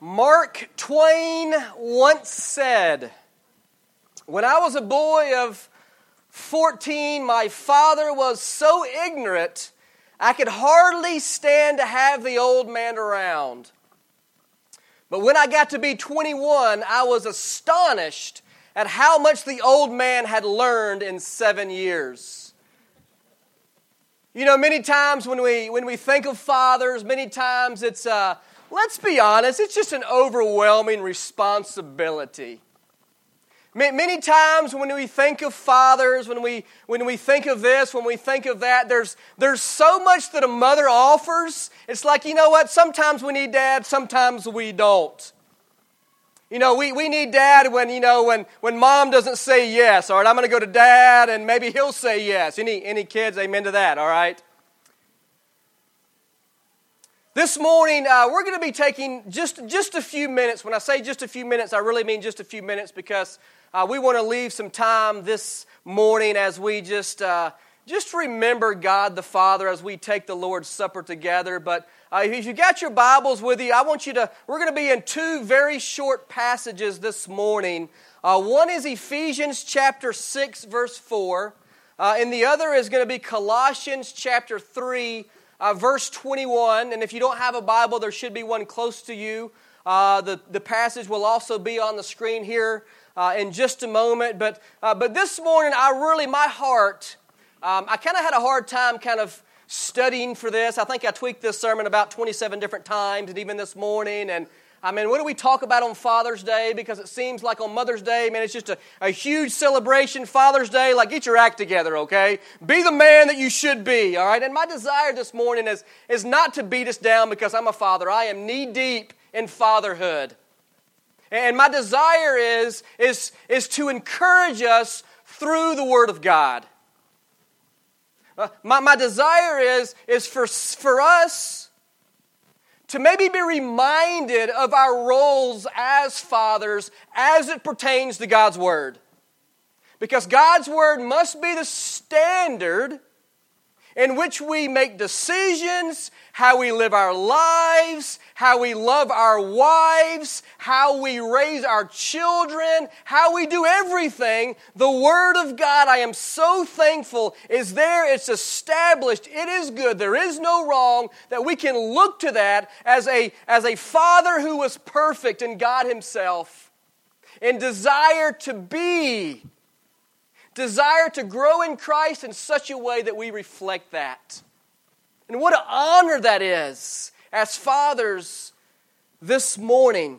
Mark Twain once said, When I was a boy of 14, my father was so ignorant I could hardly stand to have the old man around. But when I got to be 21, I was astonished at how much the old man had learned in seven years. You know, many times when we, when we think of fathers, many times it's, uh, let's be honest, it's just an overwhelming responsibility. Many times when we think of fathers, when we, when we think of this, when we think of that, there's, there's so much that a mother offers. It's like, you know what? Sometimes we need dad, sometimes we don't. You know, we, we need dad when, you know, when, when mom doesn't say yes. All right, I'm going to go to dad and maybe he'll say yes. Any, any kids, amen to that, all right? This morning, uh, we're going to be taking just, just a few minutes. When I say just a few minutes, I really mean just a few minutes because uh, we want to leave some time this morning as we just, uh, just remember God the Father as we take the Lord's Supper together. But uh, if you got your Bibles with you, I want you to, we're going to be in two very short passages this morning. Uh, one is Ephesians chapter 6, verse 4, uh, and the other is going to be Colossians chapter 3, uh, verse 21. And if you don't have a Bible, there should be one close to you. Uh, the, the passage will also be on the screen here uh, in just a moment. But, uh, but this morning, I really, my heart, um, I kind of had a hard time kind of studying for this. I think I tweaked this sermon about 27 different times, and even this morning. And I mean, what do we talk about on Father's Day? Because it seems like on Mother's Day, man, it's just a, a huge celebration. Father's Day, like, get your act together, okay? Be the man that you should be, all right? And my desire this morning is, is not to beat us down because I'm a father. I am knee deep in fatherhood. And my desire is, is, is to encourage us through the Word of God. Uh, my, my desire is, is for, for us to maybe be reminded of our roles as fathers as it pertains to God's Word. Because God's Word must be the standard in which we make decisions, how we live our lives, how we love our wives, how we raise our children, how we do everything. The Word of God, I am so thankful, is there. It's established. It is good. There is no wrong that we can look to that as a, as a Father who was perfect in God Himself and desire to be desire to grow in Christ in such a way that we reflect that. And what an honor that is as fathers this morning.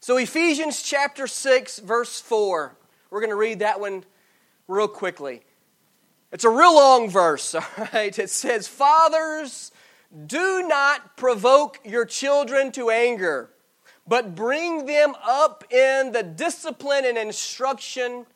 So, Ephesians chapter 6, verse 4. We're going to read that one real quickly. It's a real long verse, all right? It says, Fathers, do not provoke your children to anger, but bring them up in the discipline and instruction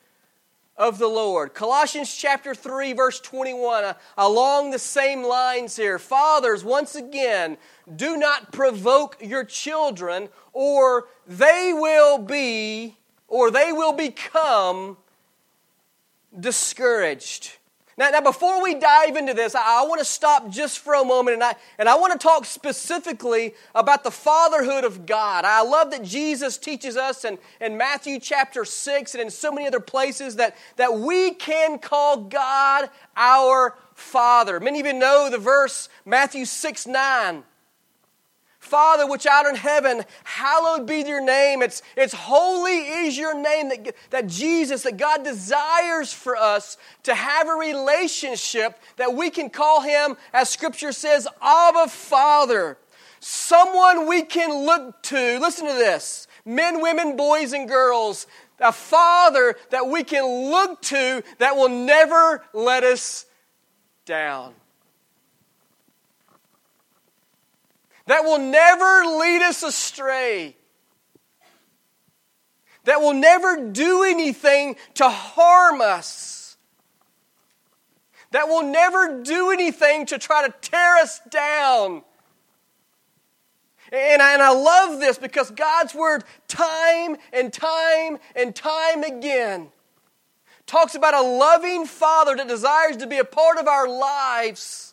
of the Lord. Colossians chapter 3, verse 21, uh, along the same lines here. Fathers, once again, do not provoke your children, or they will be, or they will become discouraged. Now, now, before we dive into this, I, I want to stop just for a moment and I, and I want to talk specifically about the fatherhood of God. I love that Jesus teaches us in, in Matthew chapter 6 and in so many other places that, that we can call God our Father. Many of you know the verse, Matthew 6 9. Father, which art in heaven, hallowed be your name. It's, it's holy is your name that, that Jesus, that God desires for us to have a relationship that we can call him, as scripture says, Abba Father. Someone we can look to. Listen to this men, women, boys, and girls. A father that we can look to that will never let us down. That will never lead us astray, that will never do anything to harm us, that will never do anything to try to tear us down. And I, and I love this because God's Word, time and time and time again, talks about a loving Father that desires to be a part of our lives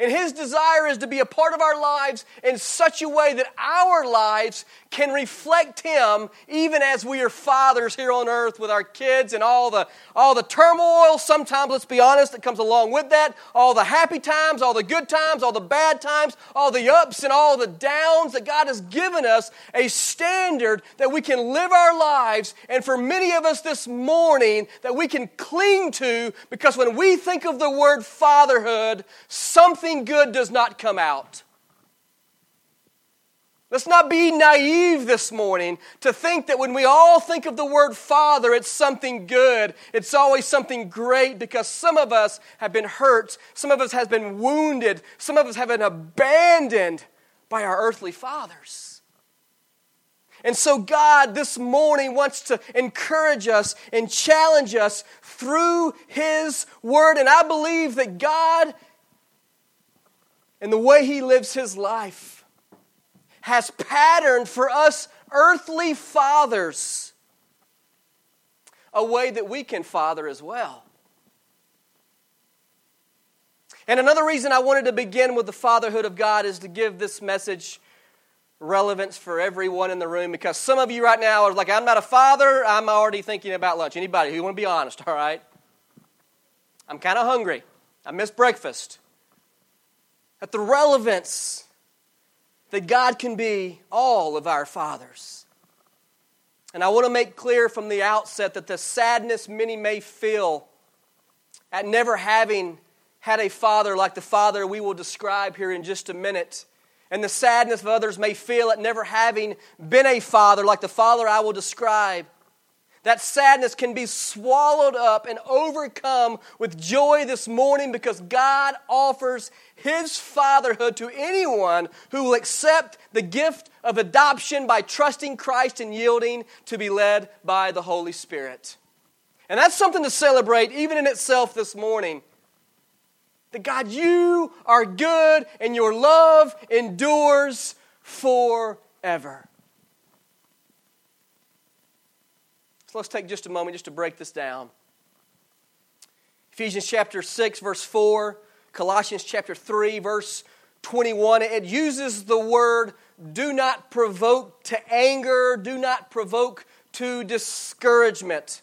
And His desire is to be a part of our lives in such a way that our lives can reflect Him even as we are fathers here on earth with our kids and all the, all the turmoil, sometimes, let's be honest, that comes along with that, all the happy times, all the good times, all the bad times, all the ups and all the downs, that God has given us a standard that we can live our lives, and for many of us this morning, that we can cling to because when we think of the word fatherhood, something good does not come out. Let's not be naive this morning to think that when we all think of the word Father, it's something good. It's always something great because some of us have been hurt, some of us have been wounded, some of us have been abandoned by our earthly fathers. And so, God this morning wants to encourage us and challenge us through His Word. And I believe that God, in the way He lives His life, has patterned for us earthly fathers a way that we can father as well. And another reason I wanted to begin with the fatherhood of God is to give this message relevance for everyone in the room because some of you right now are like, I'm not a father, I'm already thinking about lunch. Anybody who want to be honest, all right? I'm kind of hungry. I missed breakfast. At the relevance that God can be all of our fathers. And I want to make clear from the outset that the sadness many may feel at never having had a father like the father we will describe here in just a minute, and the sadness of others may feel at never having been a father like the father I will describe that sadness can be swallowed up and overcome with joy this morning because God offers His fatherhood to anyone who will accept the gift of adoption by trusting Christ and yielding to be led by the Holy Spirit. And that's something to celebrate even in itself this morning. That God, you are good and your love endures forever. So let's take just a moment just to break this down. Ephesians chapter 6, verse 4, Colossians chapter 3, verse 21. It uses the word do not provoke to anger, do not provoke to discouragement.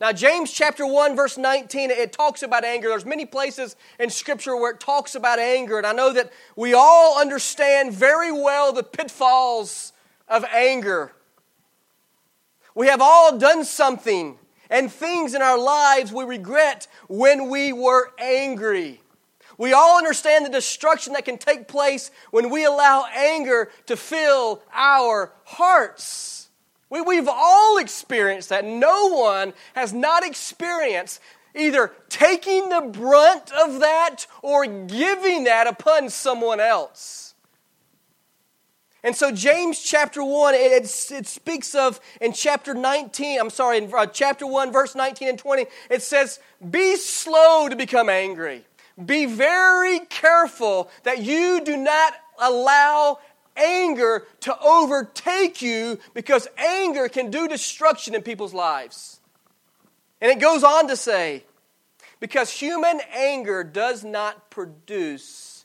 Now, James chapter 1, verse 19, it talks about anger. There's many places in Scripture where it talks about anger, and I know that we all understand very well the pitfalls of anger. We have all done something and things in our lives we regret when we were angry. We all understand the destruction that can take place when we allow anger to fill our hearts. We, we've all experienced that. No one has not experienced either taking the brunt of that or giving that upon someone else. And so, James chapter 1, it, it, it, speaks of in chapter 19, I'm sorry, in uh, chapter 1, verse 19 and 20, it says, Be slow to become angry. Be very careful that you do not allow anger to overtake you because anger can do destruction in people's lives. And it goes on to say, because human anger does not produce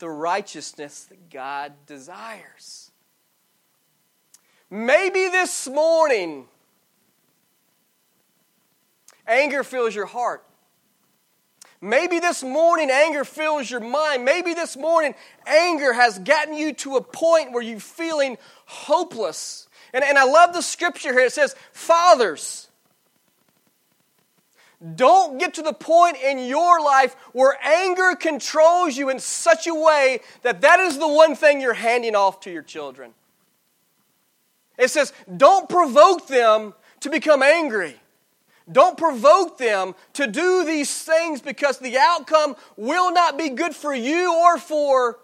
the righteousness that God desires. Maybe this morning, anger fills your heart. Maybe this morning anger fills your mind. Maybe this morning anger has gotten you to a point where you're feeling hopeless. And, and I love the scripture here. It says, Fathers, don't get to the point in your life where anger controls you in such a way that that is the one thing you're handing off to your children. It says, don't provoke them to become angry. Don't provoke them to do these things because the outcome will not be good for you or for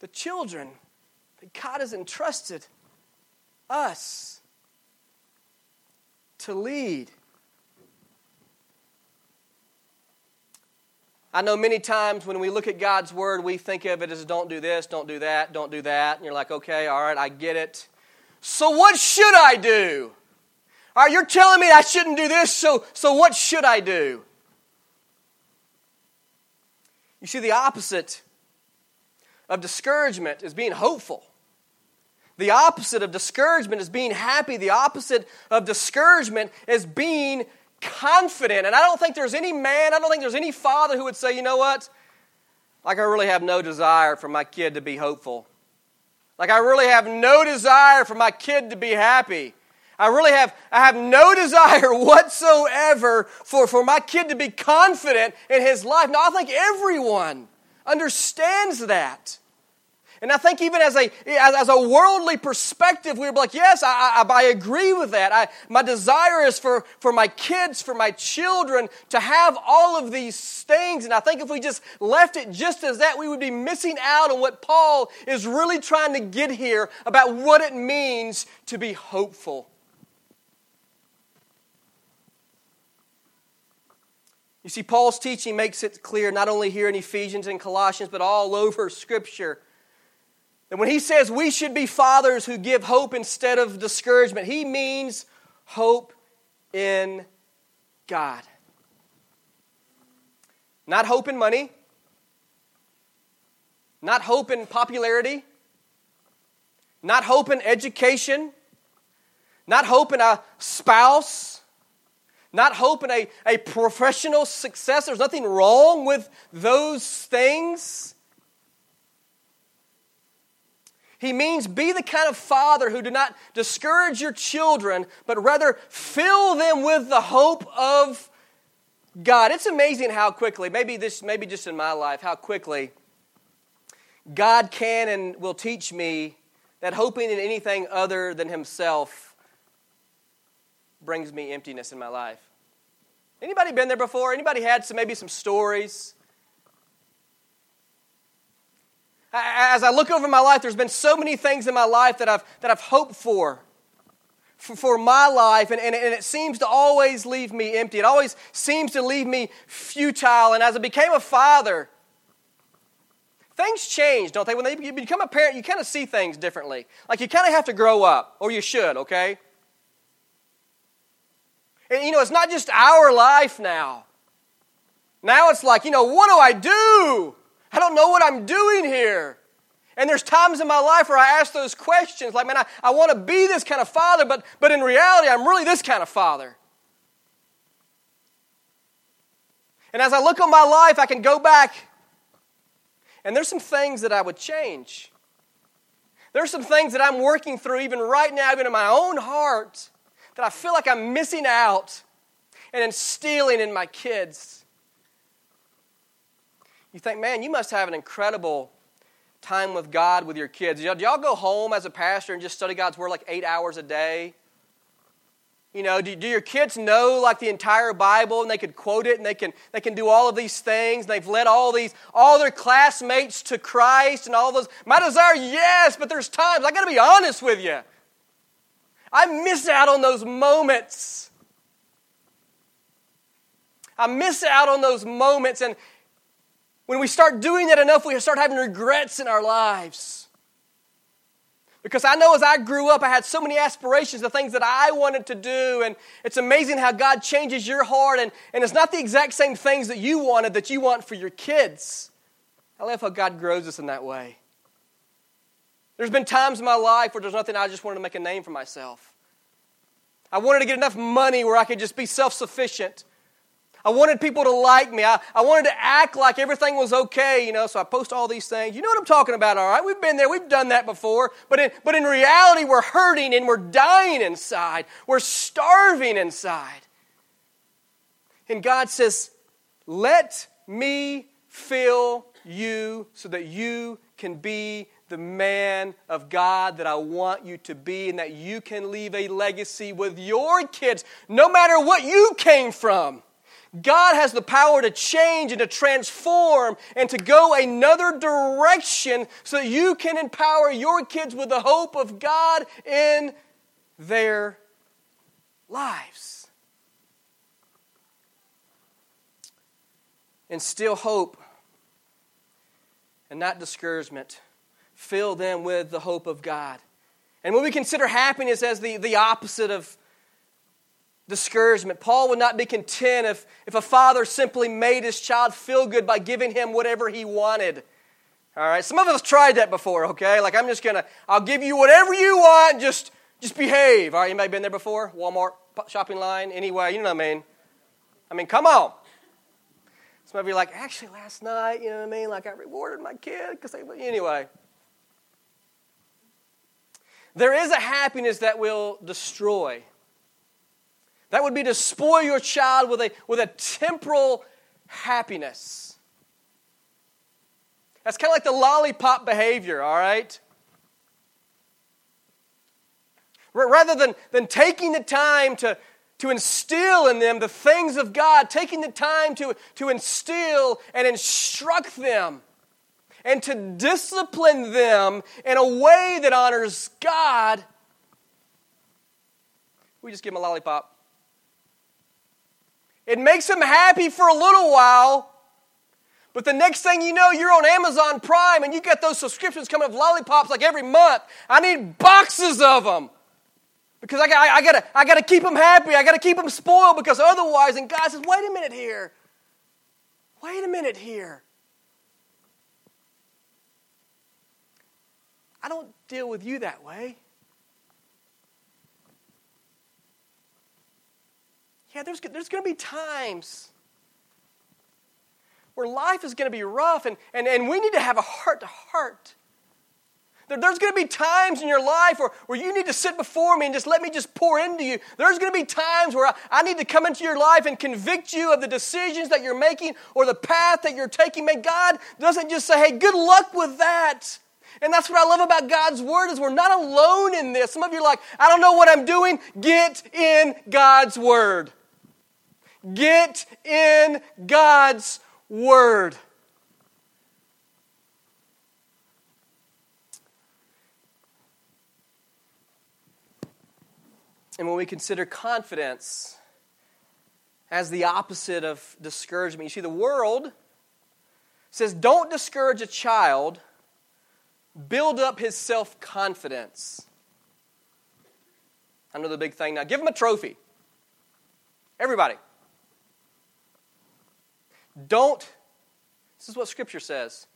the children that God has entrusted us to lead. I know many times when we look at God's word, we think of it as don't do this, don't do that, don't do that. And you're like, okay, all right, I get it. So what should I do? All right, you're telling me I shouldn't do this, so, so what should I do? You see, the opposite of discouragement is being hopeful. The opposite of discouragement is being happy. The opposite of discouragement is being confident. And I don't think there's any man, I don't think there's any father who would say, you know what? Like, I really have no desire for my kid to be hopeful. Like, I really have no desire for my kid to be happy. I really have, I have no desire whatsoever for, for my kid to be confident in his life. Now, I think everyone understands that. And I think even as a, as, a worldly perspective, we would be like, yes, I, I, I agree with that. I, my desire is for, for my kids, for my children to have all of these things. And I think if we just left it just as that, we would be missing out on what Paul is really trying to get here about what it means to be hopeful. You see, Paul's teaching makes it clear, not only here in Ephesians and Colossians, but all over Scripture and when he says we should be fathers who give hope instead of discouragement, he means hope in God. Not hope in money, not hope in popularity, not hope in education, not hope in a spouse, not hope in a, a professional success. There's nothing wrong with those things. He means be the kind of father who do not discourage your children, but rather fill them with the hope of God. It's amazing how quickly, maybe this maybe just in my life, how quickly God can and will teach me that hoping in anything other than himself brings me emptiness in my life. Anybody been there before? Anybody had some maybe some stories? As I look over my life, there's been so many things in my life that I've, that I've hoped for, for, for my life, and, and, and it seems to always leave me empty. It always seems to leave me futile. And as I became a father, things change, don't they? When you become a parent, you kind of see things differently. Like you kind of have to grow up, or you should, okay? And you know, it's not just our life now. Now it's like, you know, what do I do? I don't know what I'm doing here. And there's times in my life where I ask those questions like, man, I, I want to be this kind of father, but, but in reality, I'm really this kind of father. And as I look on my life, I can go back, and there's some things that I would change. There's some things that I'm working through, even right now, even in my own heart, that I feel like I'm missing out and instilling in my kids. You think, man, you must have an incredible time with God with your kids. Do y'all go home as a pastor and just study God's Word like eight hours a day? You know, do, do your kids know like the entire Bible and they could quote it and they can, they can do all of these things? They've led all these, all their classmates to Christ and all those. My desire, yes, but there's times, I got to be honest with you. I miss out on those moments. I miss out on those moments. And, when we start doing that enough, we start having regrets in our lives. Because I know as I grew up, I had so many aspirations, the things that I wanted to do, and it's amazing how God changes your heart, and, and it's not the exact same things that you wanted that you want for your kids. I love how God grows us in that way. There's been times in my life where there's nothing I just wanted to make a name for myself. I wanted to get enough money where I could just be self sufficient. I wanted people to like me. I, I wanted to act like everything was okay, you know, so I post all these things. You know what I'm talking about, all right? We've been there, we've done that before. But in, but in reality, we're hurting and we're dying inside. We're starving inside. And God says, Let me fill you so that you can be the man of God that I want you to be, and that you can leave a legacy with your kids, no matter what you came from. God has the power to change and to transform and to go another direction so that you can empower your kids with the hope of God in their lives. Instill hope and not discouragement. Fill them with the hope of God. And when we consider happiness as the, the opposite of discouragement. Paul would not be content if, if a father simply made his child feel good by giving him whatever he wanted. All right, some of us tried that before, okay? Like, I'm just gonna, I'll give you whatever you want, just, just behave. All right, anybody been there before? Walmart shopping line? Anyway, you know what I mean? I mean, come on. Some of you are like, actually, last night, you know what I mean? Like, I rewarded my kid because they, anyway. There is a happiness that will destroy. That would be to spoil your child with a, with a temporal happiness. That's kind of like the lollipop behavior, all right? Rather than, than taking the time to, to instill in them the things of God, taking the time to, to instill and instruct them and to discipline them in a way that honors God, we just give them a lollipop. It makes them happy for a little while, but the next thing you know, you're on Amazon Prime and you get those subscriptions coming of lollipops like every month. I need boxes of them. Because I, I, I, gotta, I gotta keep them happy. I gotta keep them spoiled because otherwise, and God says, wait a minute here. Wait a minute here. I don't deal with you that way. Yeah, there's, there's going to be times where life is going to be rough, and, and, and we need to have a heart to heart. There's going to be times in your life where, where you need to sit before me and just let me just pour into you. There's going to be times where I, I need to come into your life and convict you of the decisions that you're making or the path that you're taking. May God doesn't just say, hey, good luck with that. And that's what I love about God's word is we're not alone in this. Some of you are like, I don't know what I'm doing. Get in God's word. Get in God's word. And when we consider confidence as the opposite of discouragement, you see, the world says, don't discourage a child build up his self confidence. The big thing now. Give him a trophy. Everybody. Don't, this is what Scripture says.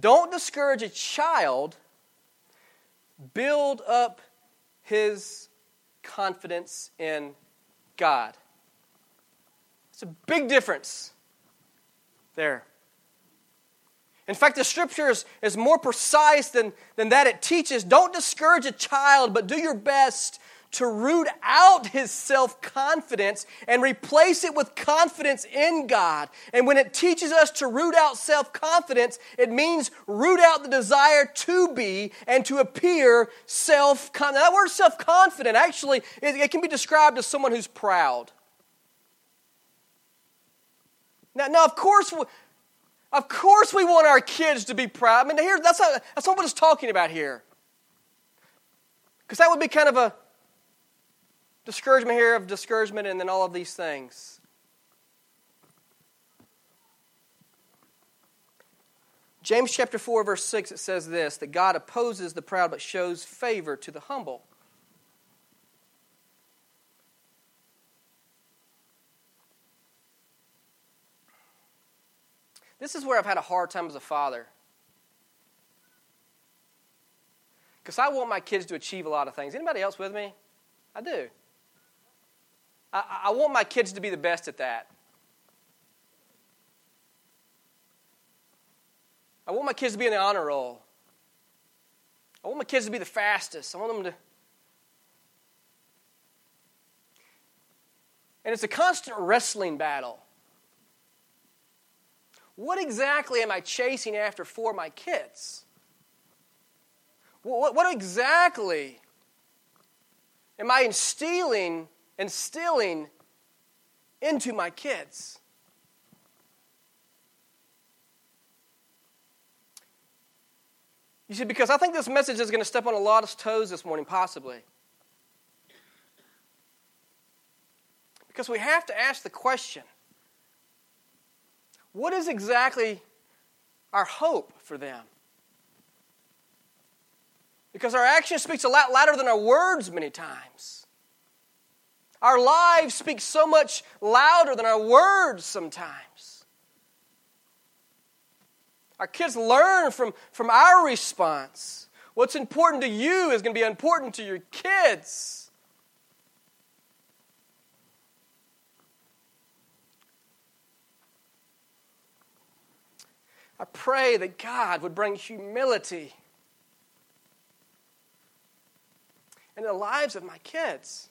Don't discourage a child, build up his confidence in God. It's a big difference there. In fact, the scripture is, is more precise than, than that. It teaches don't discourage a child, but do your best to root out his self confidence and replace it with confidence in God. And when it teaches us to root out self confidence, it means root out the desire to be and to appear self confident. That word self confident actually, it, can be described as someone who's proud. Now, now of course, of course, we want our kids to be proud. I mean, here, that's not, that's not what it's talking about here. Because that would be kind of a discouragement here of discouragement and then all of these things. James chapter 4, verse 6, it says this that God opposes the proud but shows favor to the humble. This is where I've had a hard time as a father. Because I want my kids to achieve a lot of things. Anybody else with me? I do. I, I want my kids to be the best at that. I want my kids to be in the honor roll. I want my kids to be the fastest. I want them to. And it's a constant wrestling battle. What exactly am I chasing after for my kids? What, what exactly am I instilling, instilling into my kids? You see, because I think this message is going to step on a lot of toes this morning, possibly. Because we have to ask the question what is exactly our hope for them? Because our action speaks a lot louder than our words many times. Our lives speak so much louder than our words sometimes. Our kids learn from, from our response. What's important to you is going to be important to your kids. I pray that God would bring humility into the lives of my kids.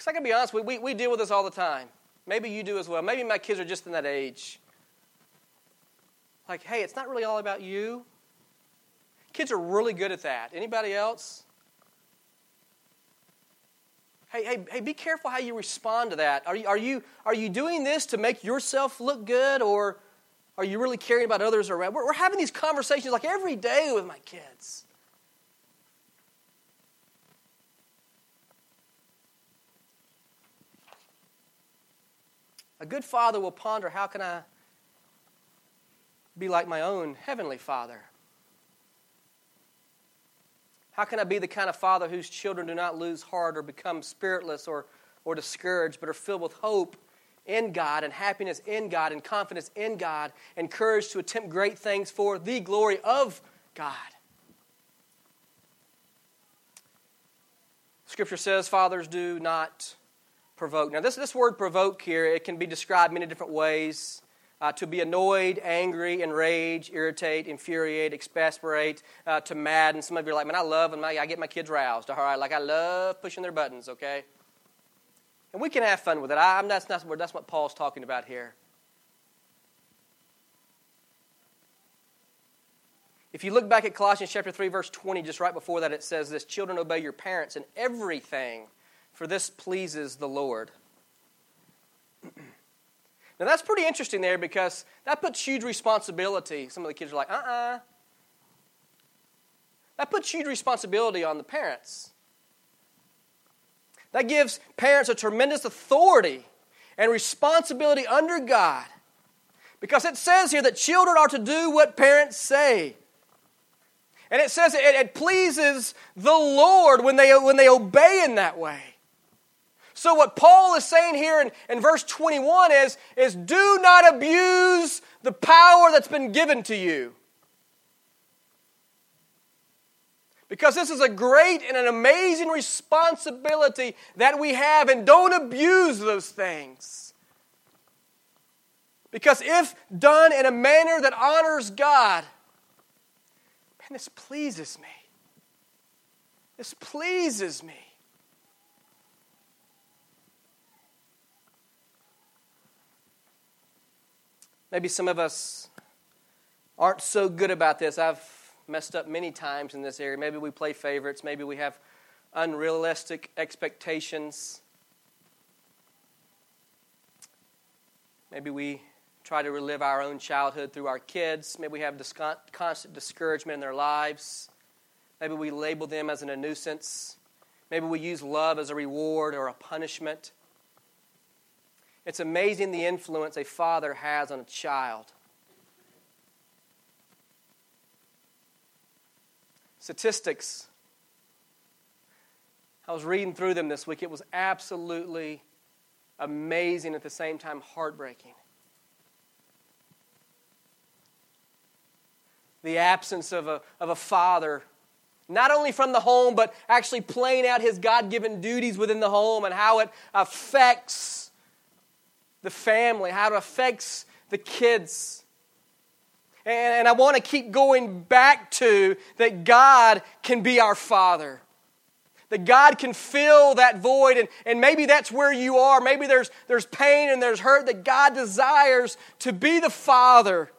Because I can be honest, we, we, we deal with this all the time. Maybe you do as well. Maybe my kids are just in that age. Like, hey, it's not really all about you. Kids are really good at that. Anybody else? Hey, hey, hey, be careful how you respond to that. Are you, are, you, are you doing this to make yourself look good, or are you really caring about others around? We're, we're having these conversations like every day with my kids. A good father will ponder how can I be like my own heavenly father? How can I be the kind of father whose children do not lose heart or become spiritless or, or discouraged, but are filled with hope in God and happiness in God and confidence in God and courage to attempt great things for the glory of God? Scripture says fathers do not provoke. Now, this, this word provoke here, it can be described many different ways. Uh, to be annoyed, angry, enrage, irritate, infuriate, exasperate, uh, to madden. Some of you are like, man, I love and I get my kids roused. All right, like I love pushing their buttons. Okay, and we can have fun with it. I, am that's not that's what Paul's talking about here. If you look back at Colossians chapter 3, verse 20, just right before that, it says this Children, obey your parents in everything for this pleases the Lord. now, that's pretty interesting there because that puts huge responsibility. Some of the kids are like, uh uh-uh. uh That puts huge responsibility on the parents. That gives parents a tremendous authority and responsibility under God. Because it says here that children are to do what parents say. And it says it, it pleases the Lord when they, when they obey in that way. So, what Paul is saying here in, in verse 21 is, is do not abuse the power that's been given to you. Because this is a great and an amazing responsibility that we have, and don't abuse those things. Because if done in a manner that honors God, man, this pleases me. This pleases me. Maybe some of us aren't so good about this. I've messed up many times in this area. Maybe we play favorites. Maybe we have unrealistic expectations. Maybe we try to relive our own childhood through our kids. Maybe we have constant discouragement in their lives. Maybe we label them as an, a nuisance. Maybe we use love as a reward or a punishment. It's amazing the influence a father has on a child. Statistics. I was reading through them this week. It was absolutely amazing at the same time heartbreaking. The absence of a, of a father, not only from the home, but actually playing out his God given duties within the home and how it affects the family, how it affects the kids. And, I want to keep going back to that God can be our Father. That God can fill that void, and, and maybe that's where you are. Maybe there's, there's pain and there's hurt, that God desires to be the Father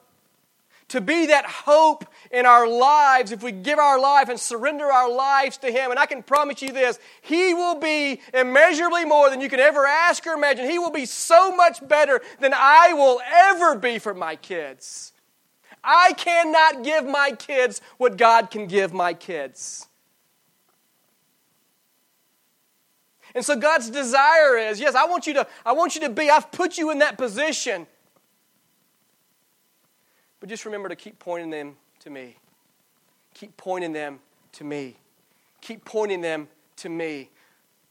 to be that hope in our lives if we give our life and surrender our lives to Him. And I can promise you this He will be immeasurably more than you can ever ask or imagine. He will be so much better than I will ever be for my kids. I cannot give my kids what God can give my kids. And so God's desire is, yes, I want you to I want you to be I've put you in that position. But just remember to keep pointing them to me. Keep pointing them to me. Keep pointing them to me.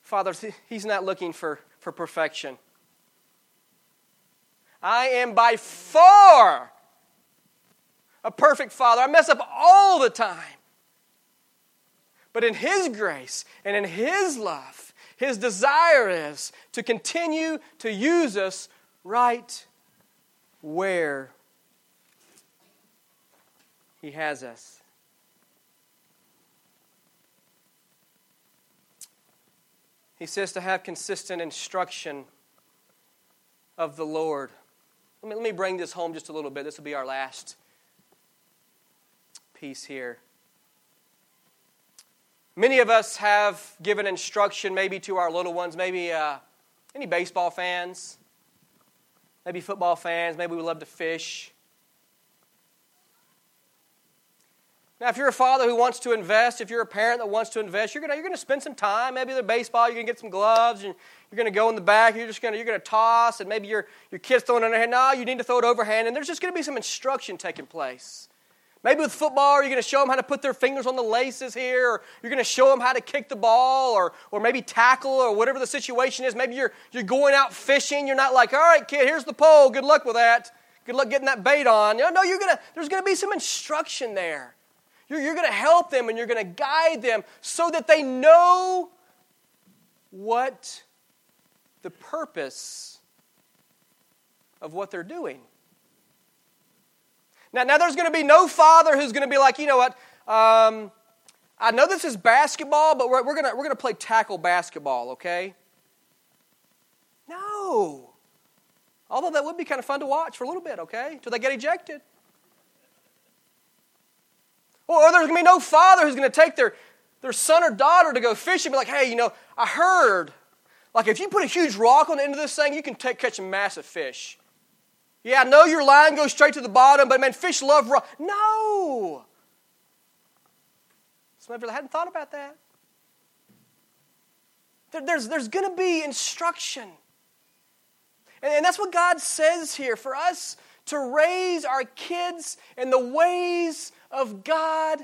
Father, He's not looking for, for perfection. I am by far a perfect father. I mess up all the time. But in His grace and in His love, His desire is to continue to use us right where He has us. He says to have consistent instruction of the Lord. Let me, let me bring this home just a little bit. This will be our last piece here. Many of us have given instruction maybe to our little ones, maybe uh, any baseball fans, maybe football fans, maybe we love to fish. Now, if you're a father who wants to invest, if you're a parent that wants to invest, you're gonna you're gonna spend some time. Maybe the baseball, you're to get some gloves, and you're to go in the back. You're just to you're to toss, and maybe your your kid's throwing it underhand. No, you need to throw it overhand, and there's just to be some instruction taking place. Maybe with football, you're to show them how to put their fingers on the laces here, or you're to show them how to kick the ball, or, or maybe tackle, or whatever the situation is. Maybe you're, you're going out fishing. You're not like, all right, kid, here's the pole. Good luck with that. Good luck getting that bait on. You no, you're gonna, there's to be some instruction there. You're, you're going to help them and you're going to guide them so that they know what the purpose of what they're doing. Now, now there's going to be no father who's going to be like, you know what? Um, I know this is basketball, but we're, we're going we're to play tackle basketball, okay? No. Although that would be kind of fun to watch for a little bit, okay? Until they get ejected. Or there's going to be no father who's going to take their, their son or daughter to go fishing be like, hey, you know, I heard, like if you put a huge rock on the end of this thing, you can take, catch a massive fish. Yeah, I know your line goes straight to the bottom, but man, fish love rock. No! Some of you hadn't thought about that. There, there's there's going to be instruction. And, and that's what God says here for us to raise our kids in the ways of God.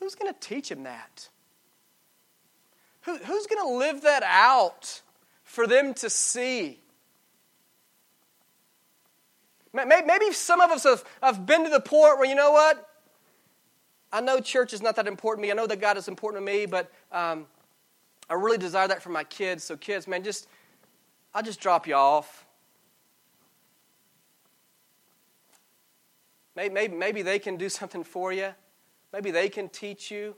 Who's going to teach him that? Who, who's going to live that out for them to see? Maybe some of us have, have been to the point where, you know what? I know church is not that important to me. I know that God is important to me, but um, I really desire that for my kids. So, kids, man, just I'll just drop you off. Maybe, maybe, they can do something for you. Maybe they can teach you.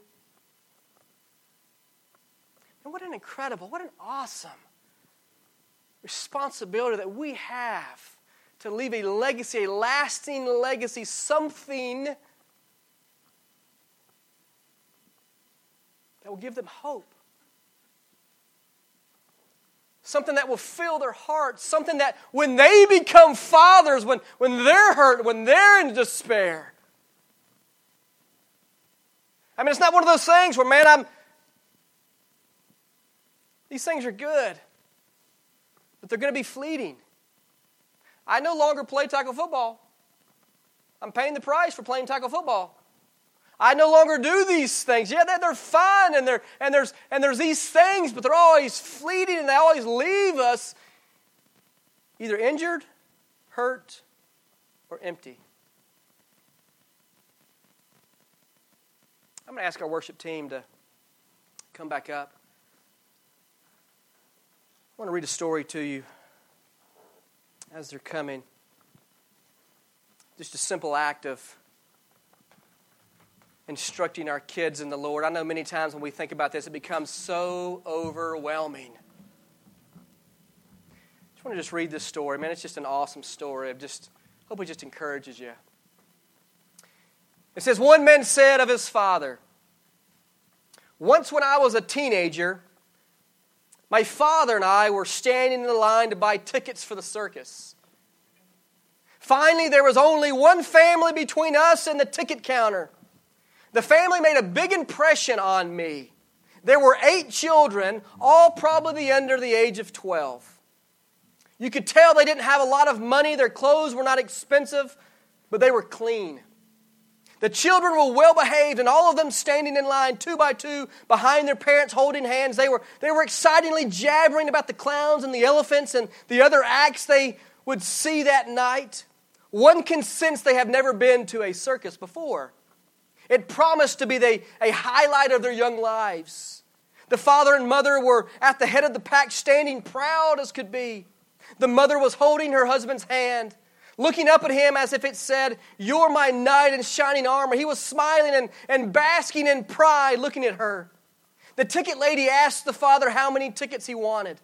And what an incredible, what an awesome responsibility that we have to leave a legacy, a lasting legacy, something that will give them hope something that will fill their hearts, something that when they become fathers, when, when they're hurt, when they're in despair. I mean, it's not one of those things where, man, I'm. These things are good, but they're going to be fleeting. I no longer play tackle football. I'm paying the price for playing tackle football. I no longer do these things. Yeah, they're fun and, they're, and, there's, and there's these things, but they're always fleeting and they always leave us either injured, hurt, or empty. I'm going to ask our worship team to come back up. I want to read a story to you as they're coming. Just a simple act of instructing our kids in the Lord. I know many times when we think about this, it becomes so overwhelming. I just want to just read this story. Man, it's just an awesome story. I just hope it just encourages you. It says, One man said of his father, Once when I was a teenager, my father and I were standing in the line to buy tickets for the circus. Finally, there was only one family between us and the ticket counter. The family made a big impression on me. There were eight children, all probably under the age of 12. You could tell they didn't have a lot of money, their clothes were not expensive, but they were clean. The children were well behaved, and all of them standing in line two by two behind their parents holding hands. They were, they were excitingly jabbering about the clowns and the elephants and the other acts they would see that night. One can sense they have never been to a circus before. It promised to be the, a highlight of their young lives. The father and mother were at the head of the pack, standing proud as could be. The mother was holding her husband's hand, looking up at him as if it said, You're my knight in shining armor. He was smiling and, and basking in pride, looking at her. The ticket lady asked the father how many tickets he wanted.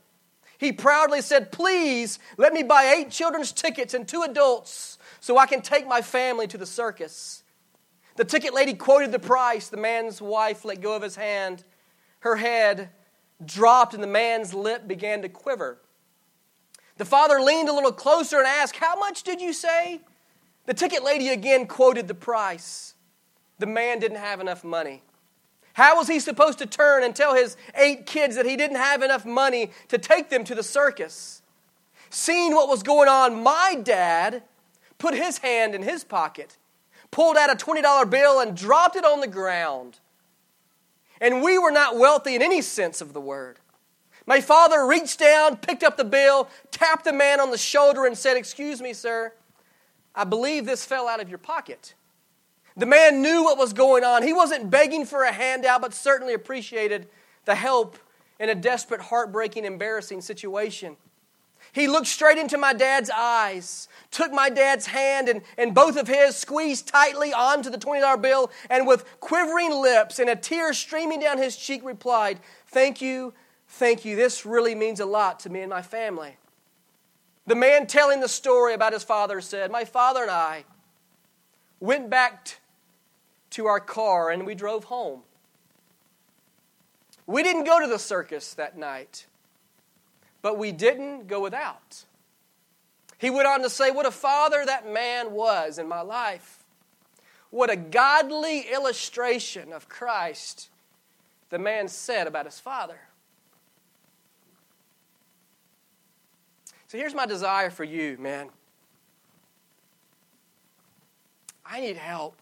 He proudly said, Please let me buy eight children's tickets and two adults so I can take my family to the circus. The ticket lady quoted the price. The man's wife let go of his hand. Her head dropped, and the man's lip began to quiver. The father leaned a little closer and asked, How much did you say? The ticket lady again quoted the price. The man didn't have enough money. How was he supposed to turn and tell his eight kids that he didn't have enough money to take them to the circus? Seeing what was going on, my dad put his hand in his pocket, pulled out a $20 bill, and dropped it on the ground. And we were not wealthy in any sense of the word. My father reached down, picked up the bill, tapped the man on the shoulder, and said, Excuse me, sir, I believe this fell out of your pocket. The man knew what was going on. He wasn't begging for a handout, but certainly appreciated the help in a desperate, heartbreaking, embarrassing situation. He looked straight into my dad's eyes, took my dad's hand and, and both of his, squeezed tightly onto the $20 bill, and with quivering lips and a tear streaming down his cheek replied, Thank you Thank you. This really means a lot to me and my family. The man telling the story about his father said, My father and I went back t- to our car and we drove home. We didn't go to the circus that night, but we didn't go without. He went on to say, What a father that man was in my life. What a godly illustration of Christ the man said about his father. So here's my desire for you, man. I need help.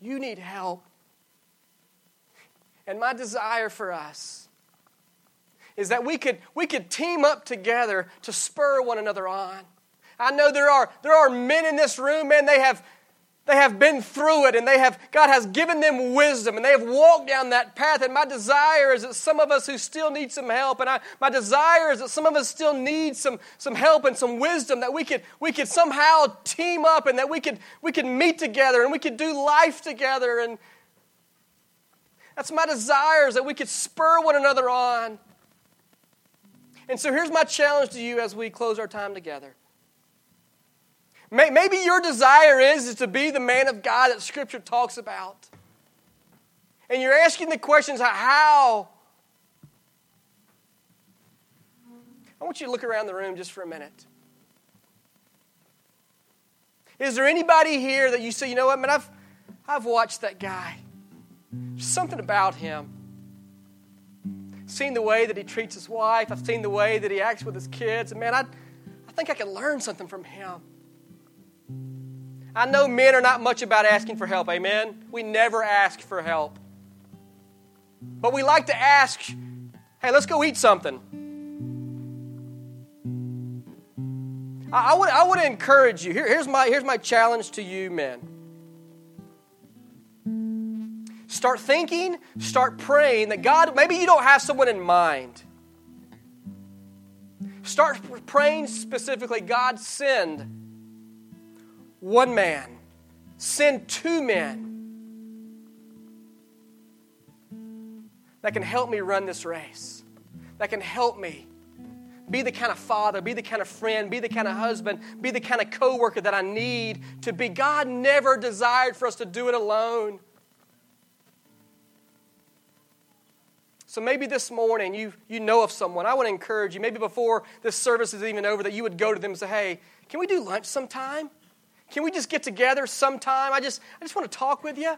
You need help. And my desire for us is that we could, we could team up together to spur one another on. I know there are, there are men in this room, man, they have, they have been through it and they have, God has given them wisdom and they have walked down that path. And my desire is that some of us who still need some help, and I, my desire is that some of us still need some, some help and some wisdom, that we could, we could somehow team up and that we could, we could meet together and we could do life together. And that's my desire is that we could spur one another on. And so here's my challenge to you as we close our time together. Maybe your desire is, is to be the man of God that Scripture talks about. And you're asking the questions how? I want you to look around the room just for a minute. Is there anybody here that you say, you know what, man, I've, I've watched that guy. There's something about him. Seen the way that he treats his wife. I've seen the way that he acts with his kids. And man, I, I think I can learn something from him. I know men are not much about asking for help, amen? We never ask for help. But we like to ask, hey, let's go eat something. I, I would, I would encourage you. Here, here's, my, here's my challenge to you, men. Start thinking, start praying that God, maybe you don't have someone in mind. Start praying specifically, God, send one man, send two men that can help me run this race, that can help me be the kind of father, be the kind of friend, be the kind of husband, be the kind of coworker that I need to be. God never desired for us to do it alone. So maybe this morning you, you know of someone. I want to encourage you, maybe before this service is even over, that you would go to them and say, hey, can we do lunch sometime? Can we just get together sometime? I just, I just want to talk with you.